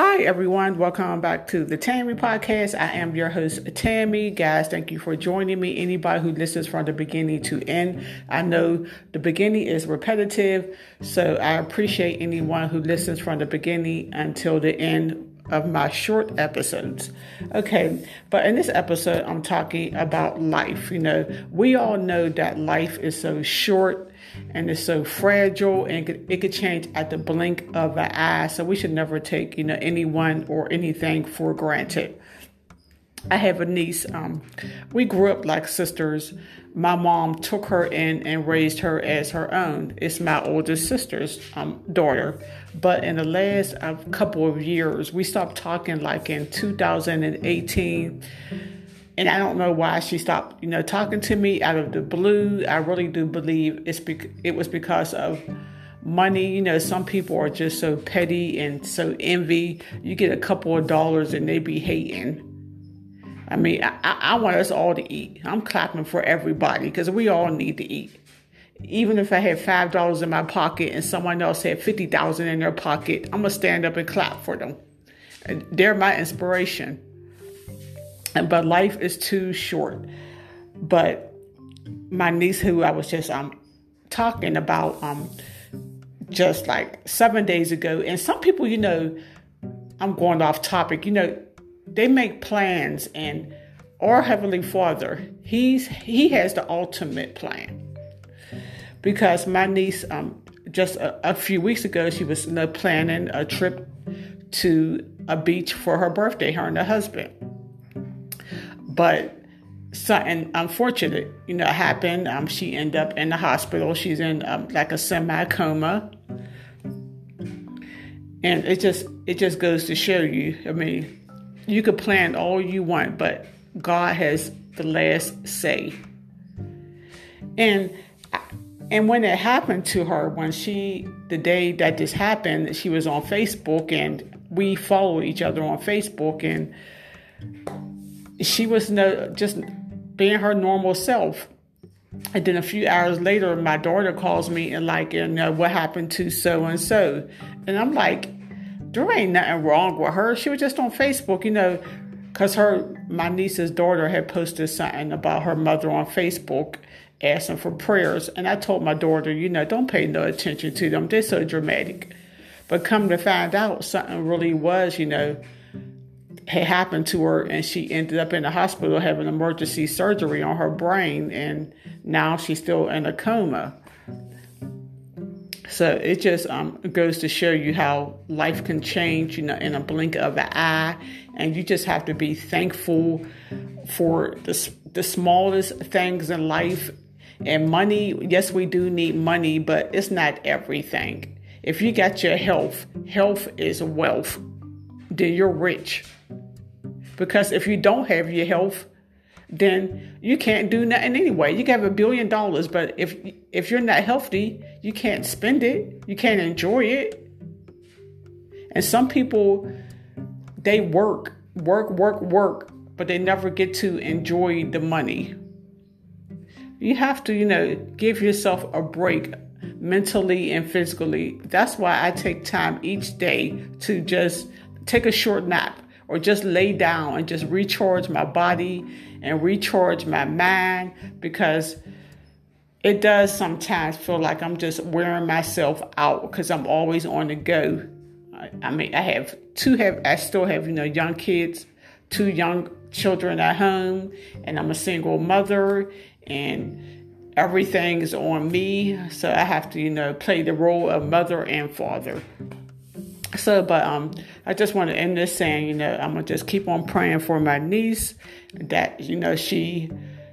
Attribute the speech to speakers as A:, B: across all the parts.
A: Hi, everyone. Welcome back to the Tammy Podcast. I am your host, Tammy. Guys, thank you for joining me. Anybody who listens from the beginning to end, I know the beginning is repetitive, so I appreciate anyone who listens from the beginning until the end of my short episodes. Okay, but in this episode, I'm talking about life. You know, we all know that life is so short and it's so fragile and it could, it could change at the blink of an eye. So we should never take, you know, anyone or anything for granted. I have a niece. Um, we grew up like sisters. My mom took her in and raised her as her own. It's my oldest sister's um, daughter. But in the last uh, couple of years, we stopped talking like in 2018 and I don't know why she stopped, you know, talking to me out of the blue. I really do believe it's bec- it was because of money. You know, some people are just so petty and so envy. You get a couple of dollars and they be hating. I mean, I, I want us all to eat. I'm clapping for everybody because we all need to eat. Even if I had five dollars in my pocket and someone else had fifty thousand in their pocket, I'm gonna stand up and clap for them. They're my inspiration but life is too short. But my niece, who I was just um talking about um just like seven days ago, and some people, you know, I'm going off topic. You know, they make plans, and our heavenly Father, he's he has the ultimate plan. Because my niece, um, just a, a few weeks ago, she was you know, planning a trip to a beach for her birthday, her and her husband but something unfortunate, you know, happened. Um, she ended up in the hospital. She's in um, like a semi coma, and it just it just goes to show you. I mean, you could plan all you want, but God has the last say. And and when it happened to her, when she the day that this happened, she was on Facebook, and we follow each other on Facebook, and she was no just being her normal self. And then a few hours later, my daughter calls me and like, you know, what happened to so and so, and I'm like, there ain't nothing wrong with her. She was just on Facebook, you know, because her my niece's daughter had posted something about her mother on Facebook asking for prayers, and I told my daughter, you know, don't pay no attention to them. They're so dramatic. But come to find out, something really was, you know had happened to her and she ended up in the hospital having emergency surgery on her brain and now she's still in a coma so it just um, goes to show you how life can change you know in a blink of an eye. And you just have to be thankful for the, the smallest things in life. And money yes we do need money but it's not everything. If you got your health health is wealth. Then you're rich. Because if you don't have your health, then you can't do nothing anyway. You can have a billion dollars, but if if you're not healthy, you can't spend it. You can't enjoy it. And some people they work, work, work, work, but they never get to enjoy the money. You have to, you know, give yourself a break mentally and physically. That's why I take time each day to just take a short nap or just lay down and just recharge my body and recharge my mind because it does sometimes feel like I'm just wearing myself out because I'm always on the go. I, mean, I have two have I still have you know young kids, two young children at home, and I'm a single mother, and everything is on me. So I have to you know play the role of mother and father. So, but um, I just want to end this saying, you know, I'm gonna just keep on praying for my niece that you know she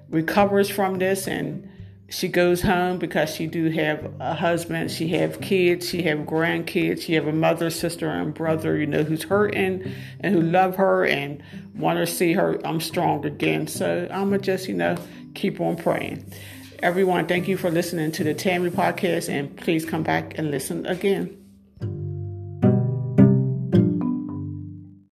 A: recovers from this and she goes home because she do have a husband, she have kids, she have grandkids, she have a mother, sister, and brother, you know, who's hurting and who love her and want to see her I'm um, strong again. So I'm gonna just, you know, keep on praying. Everyone, thank you for listening to the Tammy podcast and please come back and listen again.